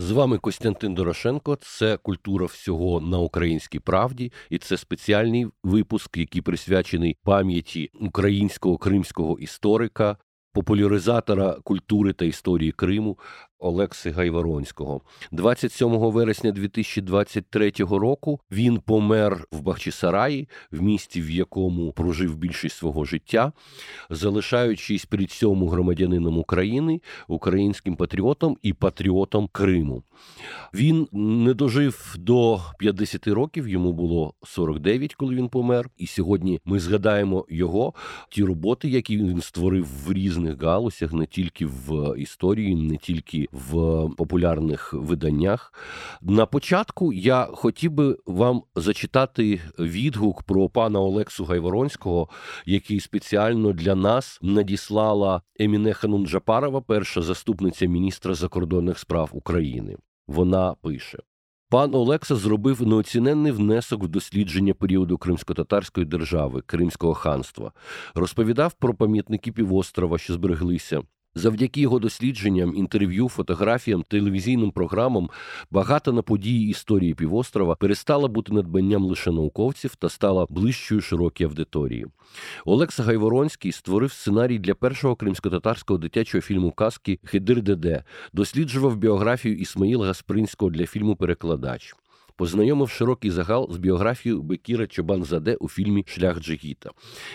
З вами Костянтин Дорошенко. Це культура всього на українській правді, і це спеціальний випуск, який присвячений пам'яті українського кримського історика, популяризатора культури та історії Криму Олекси Гайворонського. 27 вересня 2023 року він помер в Бахчисараї, в місті, в якому прожив більшість свого життя, залишаючись при цьому громадянином України, українським патріотом і патріотом Криму. Він не дожив до 50 років, йому було 49, коли він помер. І сьогодні ми згадаємо його ті роботи, які він створив в різних галузях, не тільки в історії, не тільки в популярних виданнях. На початку я хотів би вам зачитати відгук про пана Олексу Гайворонського, який спеціально для нас надіслала Еміне Ханунджапарова, перша заступниця міністра закордонних справ України. Вона пише. Пан Олекса зробив неоціненний внесок в дослідження періоду кримсько-татарської держави, Кримського ханства, розповідав про пам'ятники півострова, що збереглися, Завдяки його дослідженням, інтерв'ю, фотографіям, телевізійним програмам багато на події історії півострова перестала бути надбанням лише науковців та стала ближчою широкій аудиторії. Олекса Гайворонський створив сценарій для першого кримсько-татарського дитячого фільму Казки Хидир Деде, досліджував біографію Ісмаїла Гаспринського для фільму Перекладач познайомив широкий загал з біографією Бекіра Чобанзаде у фільмі Шлях Джигіта.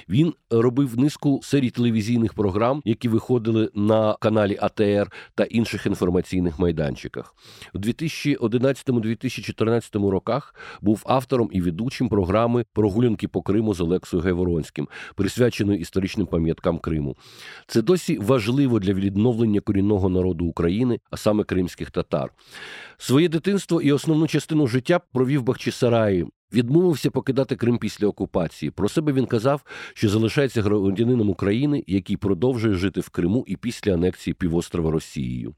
Він робив низку серій телевізійних програм, які виходили на каналі АТР та інших інформаційних майданчиках. У 2011-2014 роках був автором і ведучим програми Прогулянки по Криму з Олексою Гайворонським, присвяченої історичним пам'яткам Криму. Це досі важливо для відновлення корінного народу України, а саме кримських татар. Своє дитинство і основну частину життя провів Бахчисараї. Відмовився покидати Крим після окупації. Про себе він казав, що залишається громадянином України, який продовжує жити в Криму і після анексії півострова Росією.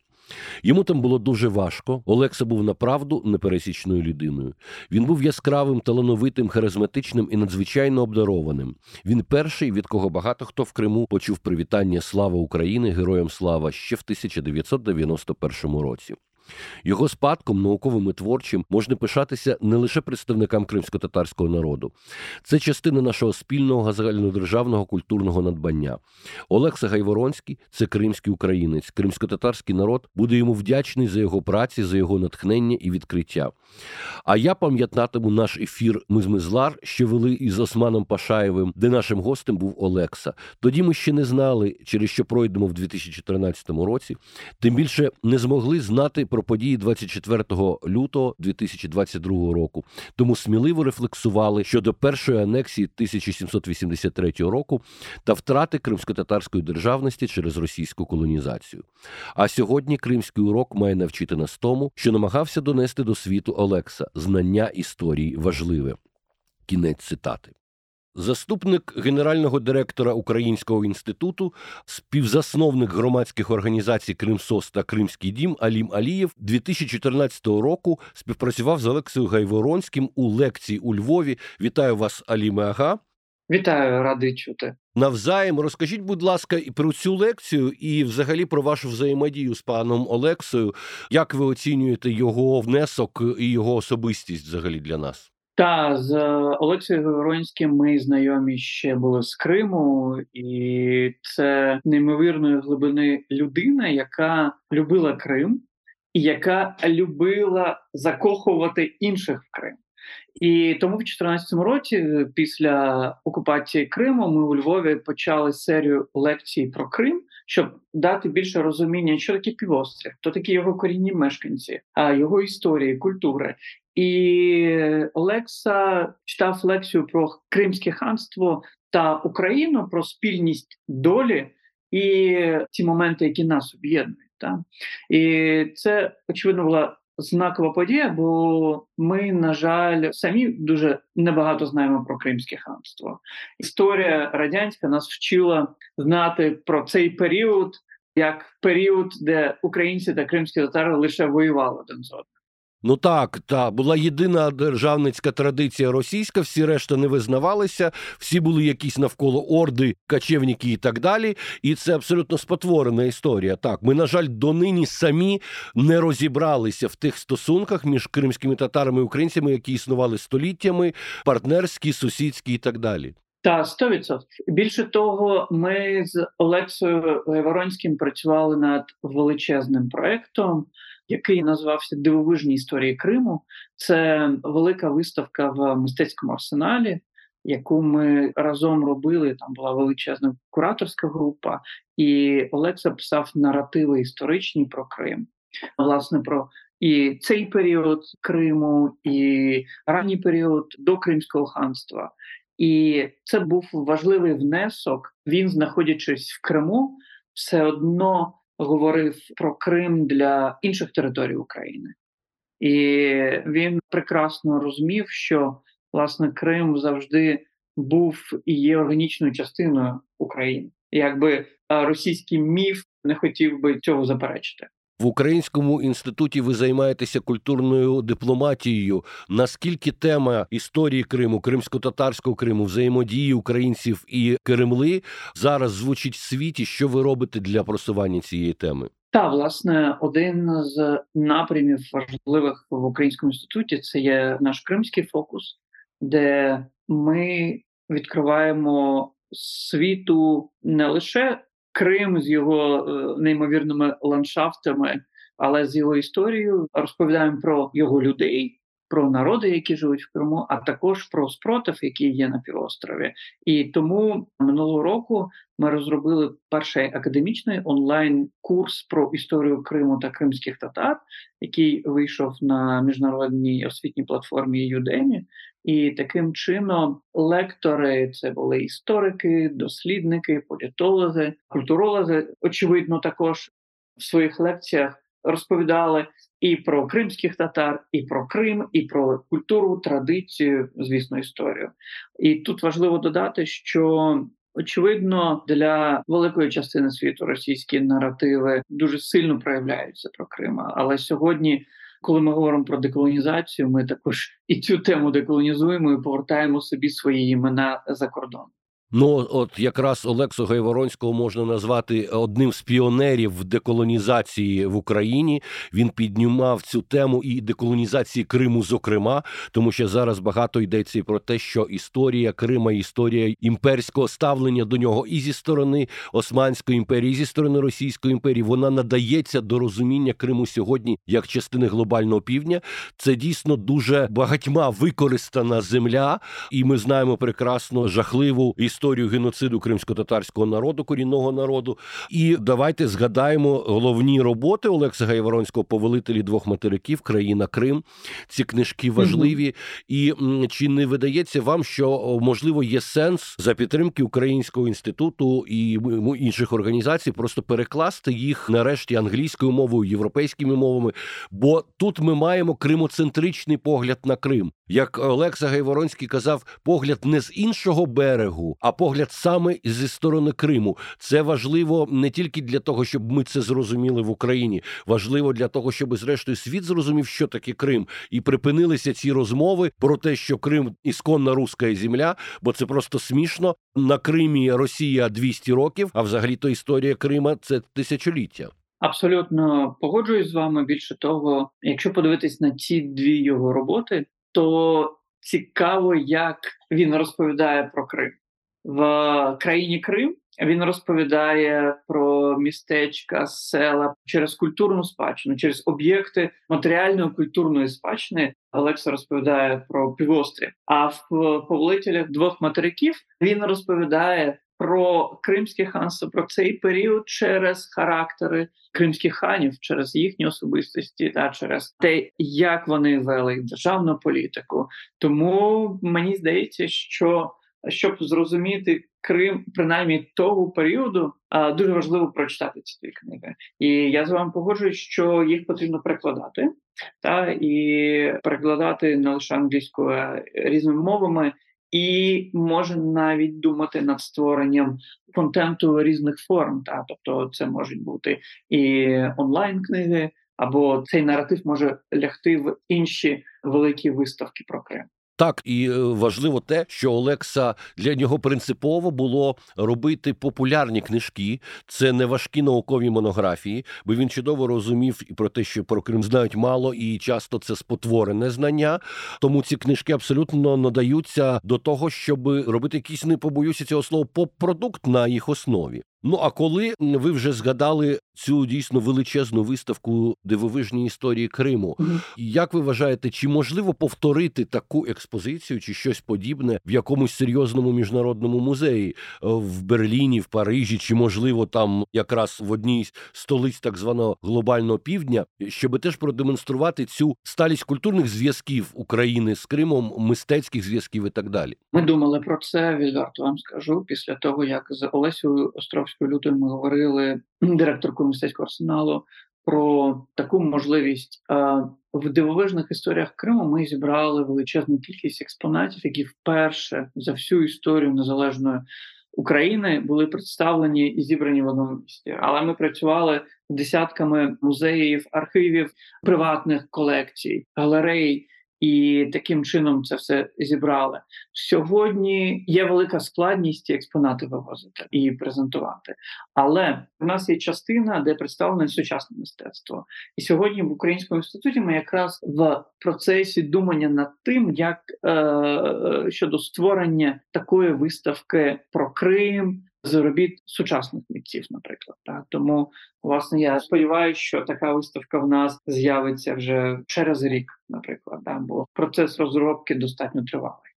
Йому там було дуже важко. Олекса був направду непересічною людиною. Він був яскравим, талановитим, харизматичним і надзвичайно обдарованим. Він перший, від кого багато хто в Криму почув привітання Слава України, Героям Слава ще в 1991 році. Його спадком, науковим і творчим, можна пишатися не лише представникам кримсько-татарського народу, це частина нашого спільного загальнодержавного культурного надбання. Олекса Гайворонський це кримський українець, кримсько-татарський народ буде йому вдячний за його праці, за його натхнення і відкриття. А я пам'ятатиму наш ефір Ми з Мизлар, що вели із Османом Пашаєвим, де нашим гостем був Олекса. Тоді ми ще не знали, через що пройдемо в 2014 році, тим більше не змогли знати про події 24 лютого 2022 року. Тому сміливо рефлексували щодо першої анексії 1783 року та втрати кримсько-татарської державності через російську колонізацію. А сьогодні кримський урок має навчити нас тому, що намагався донести до світу Олекса знання історії важливе. Кінець цитати. Заступник генерального директора Українського інституту, співзасновник громадських організацій Кримсос та Кримський дім Алім Алієв 2014 року співпрацював з Олексією Гайворонським у лекції у Львові. Вітаю вас, Аліме Ага. Вітаю, радий чути. Навзаєм розкажіть, будь ласка, і про цю лекцію, і взагалі про вашу взаємодію з паном Олексою. Як ви оцінюєте його внесок і його особистість взагалі для нас? Та з Олексією Воронським ми знайомі ще були з Криму, і це неймовірної глибини людина, яка любила Крим і яка любила закохувати інших в Крим. І тому в 2014 році, після окупації Криму, ми у Львові почали серію лекцій про Крим, щоб дати більше розуміння, що таке півострів, хто такі його корінні мешканці, а його історії, культури. І Олекса читав лекцію про Кримське ханство та Україну, про спільність долі і ті моменти, які нас об'єднують. Та? І це очевидно була знакова подія, бо ми, на жаль, самі дуже небагато знаємо про Кримське ханство. Історія радянська нас вчила знати про цей період як період, де українці та кримські татари лише воювали один з одним. Ну так, та була єдина державницька традиція російська, всі решта не визнавалися, всі були якісь навколо орди, качевники і так далі. І це абсолютно спотворена історія. Так, ми, на жаль, донині самі не розібралися в тих стосунках між кримськими татарами і українцями, які існували століттями, партнерські, сусідські і так далі. Та 100%. Більше того, ми з Олексою Воронським працювали над величезним проектом, який назвався Дивовижні історії Криму. Це велика виставка в мистецькому арсеналі, яку ми разом робили. Там була величезна кураторська група, і Олекса писав наративи історичні про Крим. Власне, про і цей період Криму, і ранній період до Кримського ханства. І це був важливий внесок. Він, знаходячись в Криму, все одно говорив про Крим для інших територій України, і він прекрасно розумів, що власне Крим завжди був і є органічною частиною України. Якби російський міф не хотів би цього заперечити. В Українському інституті ви займаєтеся культурною дипломатією. Наскільки тема історії Криму, кримсько-татарського Криму, взаємодії українців і Кремли зараз звучить в світі? Що ви робите для просування цієї теми? Та власне один з напрямів важливих в українському інституті це є наш кримський фокус, де ми відкриваємо світу не лише Крим з його е, неймовірними ландшафтами, але з його історією розповідаємо про його людей, про народи, які живуть в Криму, а також про спротив, який є на півострові. І тому минулого року ми розробили перший академічний онлайн-курс про історію Криму та кримських татар, який вийшов на міжнародній освітній платформі Udemy. І таким чином лектори це були історики, дослідники, політологи, культурологи. Очевидно, також в своїх лекціях розповідали і про кримських татар, і про Крим, і про культуру, традицію, звісно, історію. І тут важливо додати, що очевидно для великої частини світу російські наративи дуже сильно проявляються про Крим. Але сьогодні. Коли ми говоримо про деколонізацію, ми також і цю тему деколонізуємо і повертаємо собі свої імена за кордон. Ну от якраз Олексу Гайворонського можна назвати одним з піонерів деколонізації в Україні. Він піднімав цю тему і деколонізації Криму, зокрема, тому що зараз багато йдеться і про те, що історія Крима, історія імперського ставлення до нього і зі сторони Османської імперії, і зі сторони Російської імперії, вона надається до розуміння Криму сьогодні як частини глобального півдня. Це дійсно дуже багатьма використана земля, і ми знаємо прекрасно жахливу історію історію геноциду кримсько-татарського народу, корінного народу. І давайте згадаємо головні роботи Олекса Гайворонського, повелителі двох материків, країна Крим. Ці книжки важливі. Mm-hmm. І чи не видається вам, що можливо є сенс за підтримки Українського інституту і інших організацій просто перекласти їх нарешті англійською мовою, європейськими мовами? Бо тут ми маємо кримоцентричний погляд на Крим. Як Олекса Гайворонський казав, погляд не з іншого берегу, а погляд саме зі сторони Криму. Це важливо не тільки для того, щоб ми це зрозуміли в Україні. Важливо для того, щоб зрештою світ зрозумів, що таке Крим, і припинилися ці розмови про те, що Крим ісконна руська земля, бо це просто смішно. На Кримі Росія 200 років, а взагалі то історія Крима це тисячоліття. Абсолютно погоджуюсь з вами. Більше того, якщо подивитись на ці дві його роботи, то цікаво, як він розповідає про Крим в країні Крим. Він розповідає про містечка, села через культурну спадщину, через об'єкти матеріальної культурної спадщини. Олекса розповідає про півострів. А в повелителях двох материків він розповідає про кримське ханство, про цей період через характери кримських ханів, через їхні особистості та через те, як вони вели державну політику. Тому мені здається, що щоб зрозуміти Крим, принаймні того періоду, дуже важливо прочитати ці дві книги. І я з вами погоджуюсь, що їх потрібно перекладати, та і перекладати не лише англійською а різними мовами. І може навіть думати над створенням контенту різних форм. Та тобто, це можуть бути і онлайн книги, або цей наратив може лягти в інші великі виставки про Крим. Так, і е, важливо те, що Олекса для нього принципово було робити популярні книжки. Це не важкі наукові монографії, бо він чудово розумів і про те, що про Крим знають мало, і часто це спотворене знання. Тому ці книжки абсолютно надаються до того, щоб робити якийсь не побоюся цього слова поп-продукт на їх основі. Ну а коли ви вже згадали цю дійсно величезну виставку дивовижні історії Криму, як ви вважаєте, чи можливо повторити таку експозицію чи щось подібне в якомусь серйозному міжнародному музеї е, в Берліні, в Парижі, чи можливо там якраз в одній з столиць так званого глобального півдня, щоб теж продемонструвати цю сталість культурних зв'язків України з Кримом, мистецьких зв'язків і так далі? Ми думали про це відверто вам скажу. Після того як з Олесю Островською лютою ми говорили директоркою мистецького арсеналу про таку можливість. В дивовижних історіях Криму ми зібрали величезну кількість експонатів, які вперше за всю історію незалежної України були представлені і зібрані в одному місці. Але ми працювали десятками музеїв, архівів, приватних колекцій, галерей. І таким чином це все зібрали. Сьогодні є велика складність експонати вивозити і презентувати. Але в нас є частина, де представлене сучасне мистецтво. І сьогодні в Українському інституті ми якраз в процесі думання над тим, як е, щодо створення такої виставки про Крим. З сучасних митців, наприклад, так тому власне я сподіваюся, що така виставка в нас з'явиться вже через рік, наприклад, да, бо процес розробки достатньо тривалий.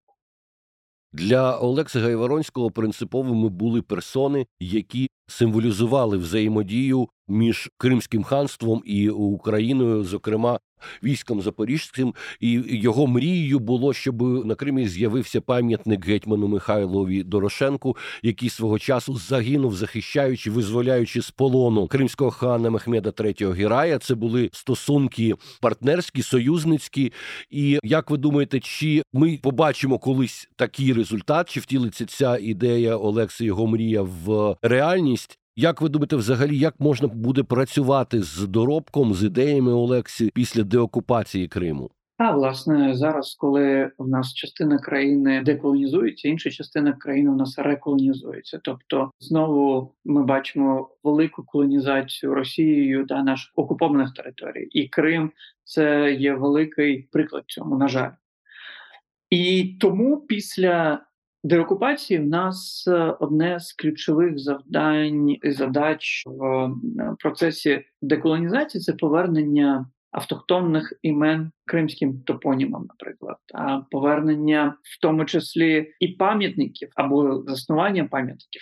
Для Олекса Гайворонського принциповими були персони, які символізували взаємодію між Кримським ханством і Україною, зокрема військом Запорізьким, і його мрією було, щоб на Кримі з'явився пам'ятник гетьману Михайлові Дорошенку, який свого часу загинув, захищаючи, визволяючи з полону кримського хана Мехмеда III Гірая. Це були стосунки партнерські, союзницькі. І як ви думаєте, чи ми побачимо колись такий результат, чи втілиться ця ідея Олекса його мрія в реальність? Як ви думаєте, взагалі, як можна буде працювати з доробком, з ідеями Олексі після деокупації Криму? А власне зараз, коли в нас частина країни деколонізується, інша частина країни у нас реколонізується. Тобто, знову ми бачимо велику колонізацію Росією та наших окупованих територій, і Крим це є великий приклад цьому, на жаль. І тому після деокупації в нас е, одне з ключових завдань задач в е, процесі деколонізації це повернення автохтонних імен кримським топонімам, наприклад, а повернення в тому числі і пам'ятників або заснування пам'ятників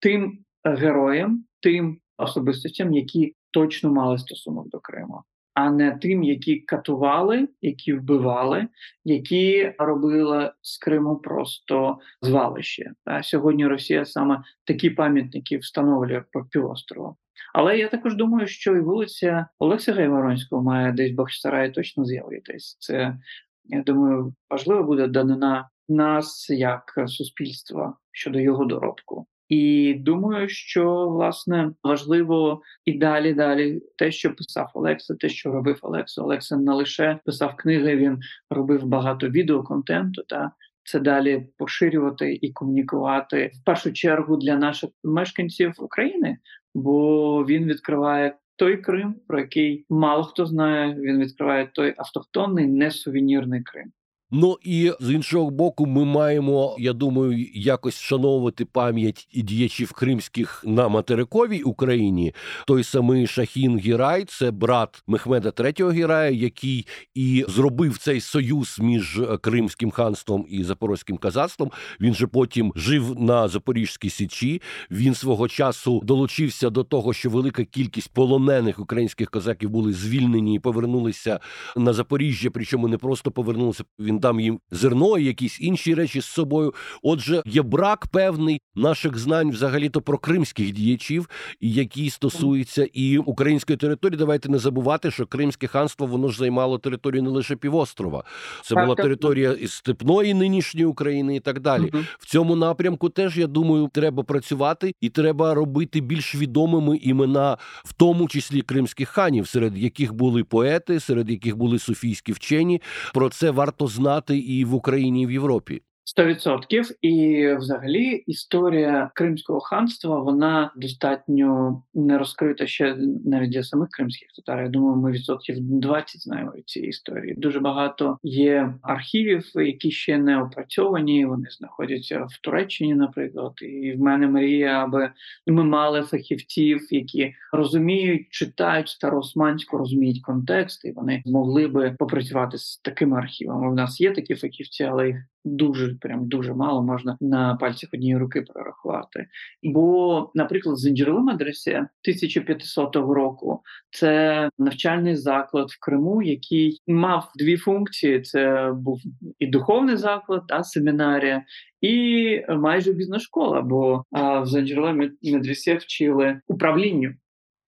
тим героям, тим особистостям, які точно мали стосунок до Криму. А не тим, які катували, які вбивали, які робили з Криму просто звалище. А сьогодні Росія саме такі пам'ятники встановлює по півострову. Але я також думаю, що і вулиця Олекса Гайворонського має десь Бахчисараї точно з'явитись. Це я думаю, важливо буде данина нас як суспільства щодо його доробку. І думаю, що власне важливо і далі далі те, що писав Олекса, те, що робив Олекса. Олекса не лише писав книги, він робив багато відеоконтенту. Та це далі поширювати і комунікувати в першу чергу для наших мешканців України, бо він відкриває той Крим, про який мало хто знає. Він відкриває той автохтонний несувенірний Крим. Ну і з іншого боку, ми маємо, я думаю, якось вшановувати пам'ять і діячів кримських на материковій Україні. Той самий Шахін Гірай, це брат Мехмеда III Гірая, який і зробив цей союз між Кримським ханством і Запорозьким казацтвом. Він же потім жив на Запорізькій січі. Він свого часу долучився до того, що велика кількість полонених українських козаків були звільнені і повернулися на Запоріжжя. Причому не просто повернулися. Він потім дам їм зерно і якісь інші речі з собою. Отже, є брак певний наших знань взагалі-то про кримських діячів, які стосуються і української території. Давайте не забувати, що Кримське ханство воно ж займало територію не лише півострова, це була територія із степної нинішньої України і так далі. В цьому напрямку теж я думаю, треба працювати і треба робити більш відомими імена, в тому числі кримських ханів, серед яких були поети, серед яких були суфійські вчені. Про це варто знати НАТО і в Україні и в Європі. 100%. і взагалі історія Кримського ханства вона достатньо не розкрита ще навіть для самих кримських татар. Я думаю, ми відсотків 20 знаємо від цієї історії. Дуже багато є архівів, які ще не опрацьовані. Вони знаходяться в Туреччині, наприклад. І в мене мрія, аби ми мали фахівців, які розуміють, читають староосманську, розуміють контекст, і вони могли би попрацювати з такими архівами. У нас є такі фахівці, але їх дуже прям дуже мало можна на пальцях однієї руки прорахувати. Бо, наприклад, Зинджерли медресе 1500 року це навчальний заклад в Криму, який мав дві функції: це був і духовний заклад, та семінарія, і майже бізнес-школа. Бо а, в Зинджерли медресе вчили управлінню.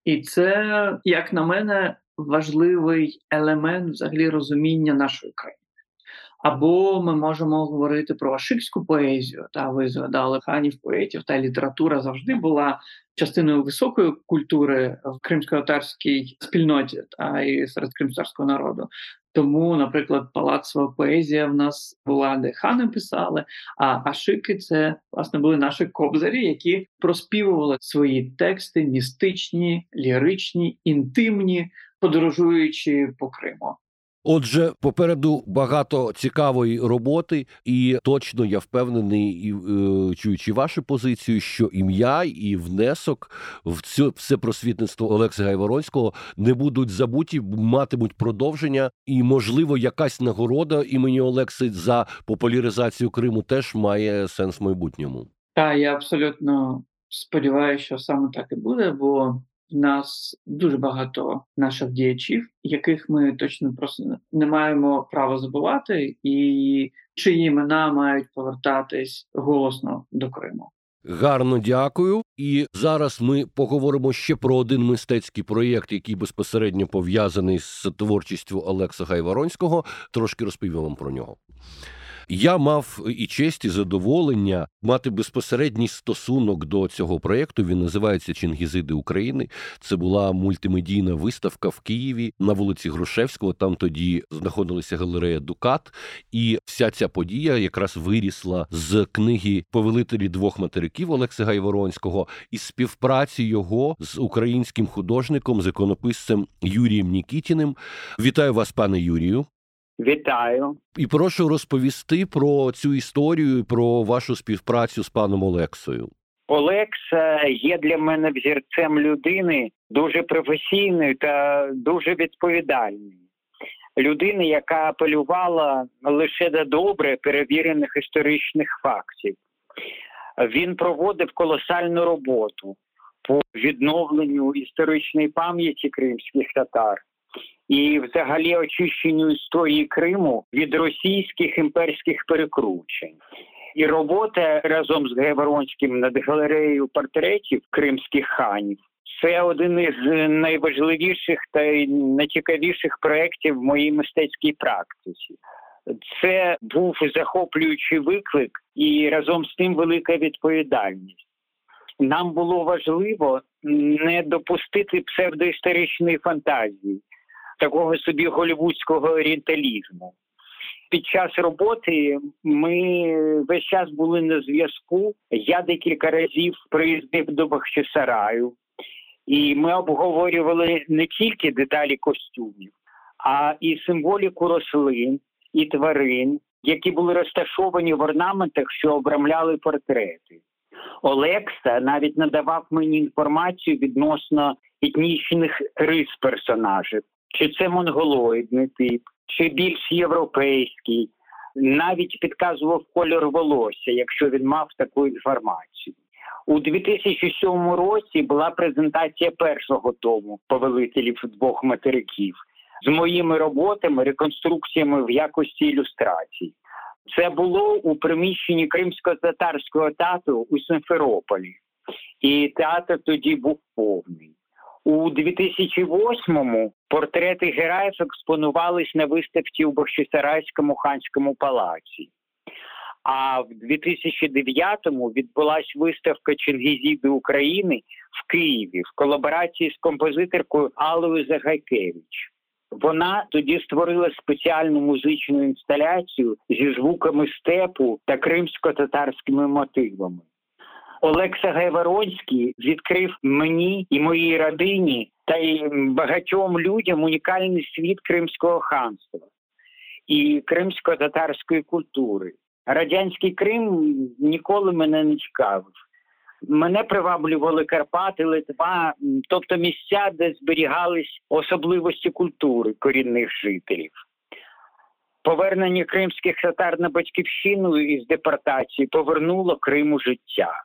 І це, як на мене, важливий елемент взагалі розуміння нашої країни. Або ми можемо говорити про ашикську поезію. Та ви згадали ханів, поетів, та література завжди була частиною високої культури в кримсько-татарській спільноті та і серед кримського народу. Тому, наприклад, палацова поезія в нас була, де хани писали, а ашики це власне були наші кобзарі, які проспівували свої тексти містичні, ліричні, інтимні, подорожуючи по Криму. Отже, попереду багато цікавої роботи, і точно я впевнений, і е, чуючи вашу позицію, що ім'я і внесок в цю все просвітництво Олекса Гайворонського не будуть забуті, матимуть продовження, і можливо, якась нагорода імені Олекси за популяризацію Криму теж має сенс в майбутньому. Та я абсолютно сподіваюся, що саме так і буде, бо в нас дуже багато наших діячів, яких ми точно просто не маємо права забувати, і чиї імена мають повертатись голосно до Криму. Гарно дякую. І зараз ми поговоримо ще про один мистецький проєкт, який безпосередньо пов'язаний з творчістю Олекса Гайворонського. Трошки розповім вам про нього. Я мав і честь, і задоволення мати безпосередній стосунок до цього проєкту. Він називається Чингізиди України. Це була мультимедійна виставка в Києві на вулиці Грушевського. Там тоді знаходилася галерея Дукат, і вся ця подія якраз вирісла з книги Повелителі двох материків Олекса Гайворонського і співпраці його з українським художником, законописцем Юрієм Нікітіним. Вітаю вас, пане Юрію. Вітаю і прошу розповісти про цю історію, про вашу співпрацю з паном Олексою. Олекс є для мене взірцем людини дуже професійної та дуже відповідальної. Людини, яка апелювала лише до добре перевірених історичних фактів. Він проводив колосальну роботу по відновленню історичної пам'яті кримських татар і, взагалі, очищенню історії Криму від російських імперських перекручень. І робота разом з Гайворонським над галереєю портретів кримських ханів це один із найважливіших та найцікавіших проєктів в моїй мистецькій практиці. Це був захоплюючий виклик і разом з тим велика відповідальність. Нам було важливо не допустити псевдоісторичної фантазії, такого собі голівудського орієнталізму. Під час роботи ми весь час були на зв'язку. Я декілька разів приїздив до Бахчисараю, і ми обговорювали не тільки деталі костюмів, а і символіку рослин і тварин, які були розташовані в орнаментах, що обрамляли портрети. Олекса навіть надавав мені інформацію відносно етнічних рис персонажів, чи це монголоїдний тип, чи більш європейський, навіть підказував кольор волосся, якщо він мав таку інформацію. У 2007 році була презентація першого тому повелителів двох материків. з моїми роботами, реконструкціями в якості ілюстрацій. Це було у приміщенні кримсько-татарського театру у Симферополі, і театр тоді був повний. У 2008-му портрети героїв експонувались на виставці у Бахчисарайському ханському палаці. А в 2009-му відбулась виставка Чингізіди України в Києві в колаборації з композиторкою Аллою Загайкевич. Вона тоді створила спеціальну музичну інсталяцію зі звуками степу та кримсько-татарськими мотивами. Олекса Гайворонський відкрив мені і моїй родині та й багатьом людям унікальний світ Кримського ханства і кримсько-татарської культури. Радянський Крим ніколи мене не цікавив. Мене приваблювали Карпати, Литва, тобто місця, де зберігались особливості культури корінних жителів. Повернення кримських татар на батьківщину із депортації повернуло Криму життя.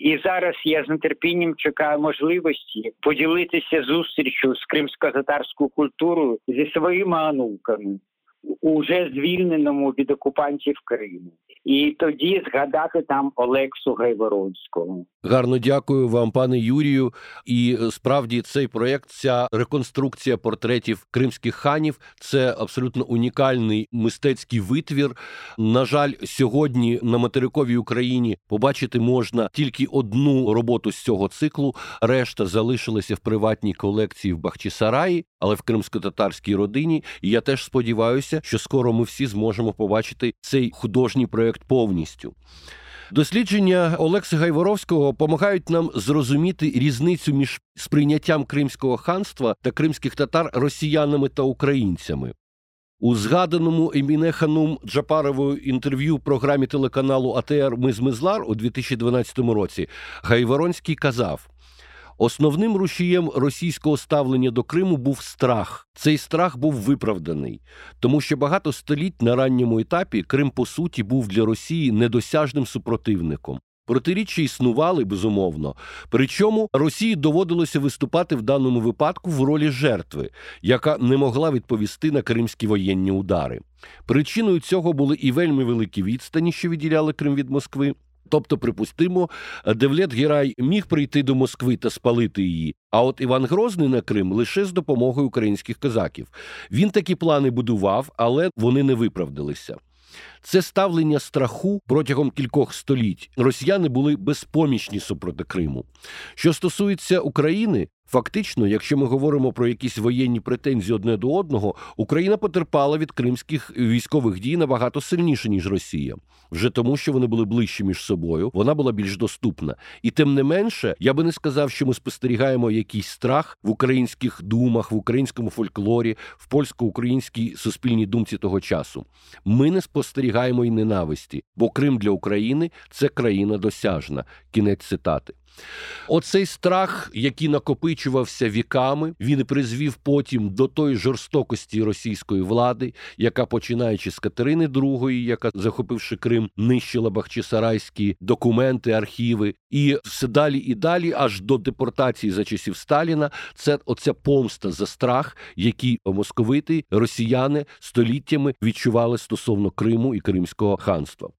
І зараз я з нетерпінням чекаю можливості поділитися зустрічю з кримсько-татарською культурою зі своїми онуками, уже звільненому від окупантів Криму і тоді згадати там Олексу Гайворонського. Гарно дякую вам, пане Юрію. І е, справді цей проєкт, ця реконструкція портретів кримських ханів, це абсолютно унікальний мистецький витвір. На жаль, сьогодні на материковій Україні побачити можна тільки одну роботу з цього циклу. Решта залишилася в приватній колекції в Бахчисараї, але в кримсько-татарській родині. І я теж сподіваюся, що скоро ми всі зможемо побачити цей художній проєкт повністю. Дослідження Олекси Гайворовського допомагають нам зрозуміти різницю між сприйняттям Кримського ханства та кримських татар росіянами та українцями. У згаданому Еміне Ханум Джапаровою інтерв'ю програмі телеканалу АТР Ми з Мизлар у 2012 році Гайворонський казав. Основним рушієм російського ставлення до Криму був страх. Цей страх був виправданий, тому що багато століть на ранньому етапі Крим по суті був для Росії недосяжним супротивником. Протиріччя існували безумовно. Причому Росії доводилося виступати в даному випадку в ролі жертви, яка не могла відповісти на кримські воєнні удари. Причиною цього були і вельми великі відстані, що відділяли Крим від Москви. Тобто, припустимо, Девлет Гірай міг прийти до Москви та спалити її. А от Іван Грозний на Крим лише з допомогою українських козаків. Він такі плани будував, але вони не виправдалися. Це ставлення страху протягом кількох століть. Росіяни були безпомічні супроти Криму. Що стосується України, Фактично, якщо ми говоримо про якісь воєнні претензії одне до одного, Україна потерпала від кримських військових дій набагато сильніше ніж Росія, вже тому, що вони були ближчі між собою, вона була більш доступна. І тим не менше, я би не сказав, що ми спостерігаємо якийсь страх в українських думах, в українському фольклорі, в польсько-українській суспільній думці того часу. Ми не спостерігаємо і ненависті, бо Крим для України це країна досяжна. Кінець цитати. Оцей страх, який накопичувався віками, він призвів потім до тої жорстокості російської влади, яка починаючи з Катерини II, яка захопивши Крим, нищила бахчисарайські документи, архіви, і все далі і далі, аж до депортації за часів Сталіна, це оця помста за страх, який московити росіяни століттями відчували стосовно Криму і Кримського ханства.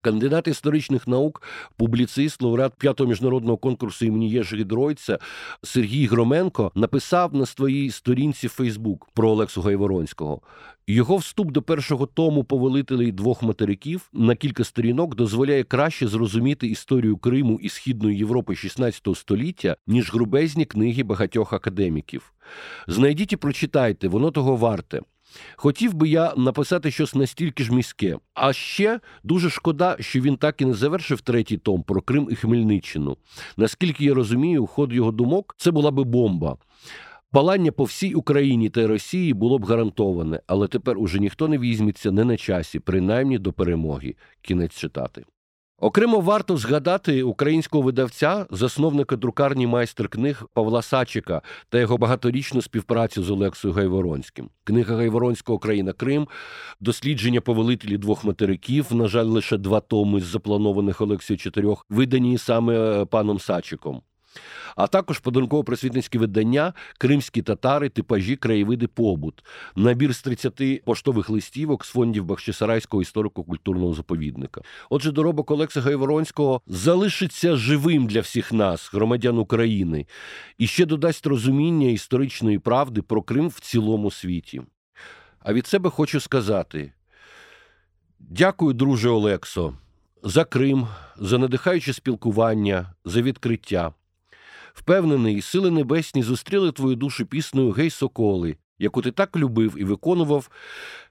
Кандидат історичних наук, публіцист, лауреат п'ятого міжнародного конкурсу імені Єжи Дройця Сергій Громенко написав на своїй сторінці Фейсбук про Олексу Гайворонського. Його вступ до першого тому повелителей двох материків на кілька сторінок дозволяє краще зрозуміти історію Криму і Східної Європи XVI століття, ніж грубезні книги багатьох академіків. Знайдіть і прочитайте, воно того варте. Хотів би я написати щось настільки ж міське. А ще дуже шкода, що він так і не завершив третій том про Крим і Хмельниччину. Наскільки я розумію, ход його думок це була би бомба. Палання по всій Україні та Росії було б гарантоване, але тепер уже ніхто не візьметься не на часі, принаймні до перемоги. Кінець читати. Окремо варто згадати українського видавця, засновника друкарні майстер книг Павла Сачика та його багаторічну співпрацю з Олексою Гайворонським. Книга Гайворонського Країна Крим, дослідження повелителі двох материків. На жаль, лише два томи з запланованих Олексію чотирьох, видані саме е, паном Сачиком. А також подарунково-просвітницьке видання Кримські татари, типажі, краєвиди, побут, набір з 30 поштових листівок з фондів Бахчисарайського історико-культурного заповідника. Отже, доробок Олекса Гайворонського залишиться живим для всіх нас, громадян України, і ще додасть розуміння історичної правди про Крим в цілому світі. А від себе хочу сказати: дякую, друже Олексо, за Крим, за надихаюче спілкування, за відкриття. Впевнений, сили небесні зустріли твою душу піснею Гей Соколи, яку ти так любив і виконував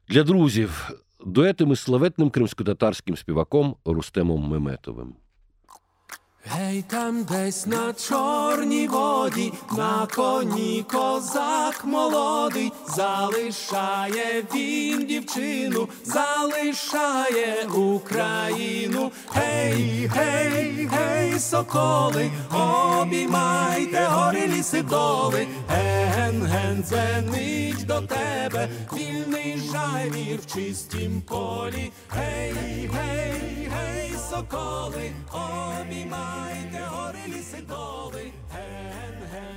для друзів дуетами з славетним кримськотатарським співаком Рустемом Меметовим. Гей, там десь на чорній воді, на коні козак молодий, залишає він дівчину, залишає Україну. Гей, гей, гей, соколи, обіймайте гори ліси доли, ген, ген, дзвенить до тебе, вільний жайвір в чистім полі. Гей, гей, гей, соколи, обіймайте гори ліси доли, ген, ген, у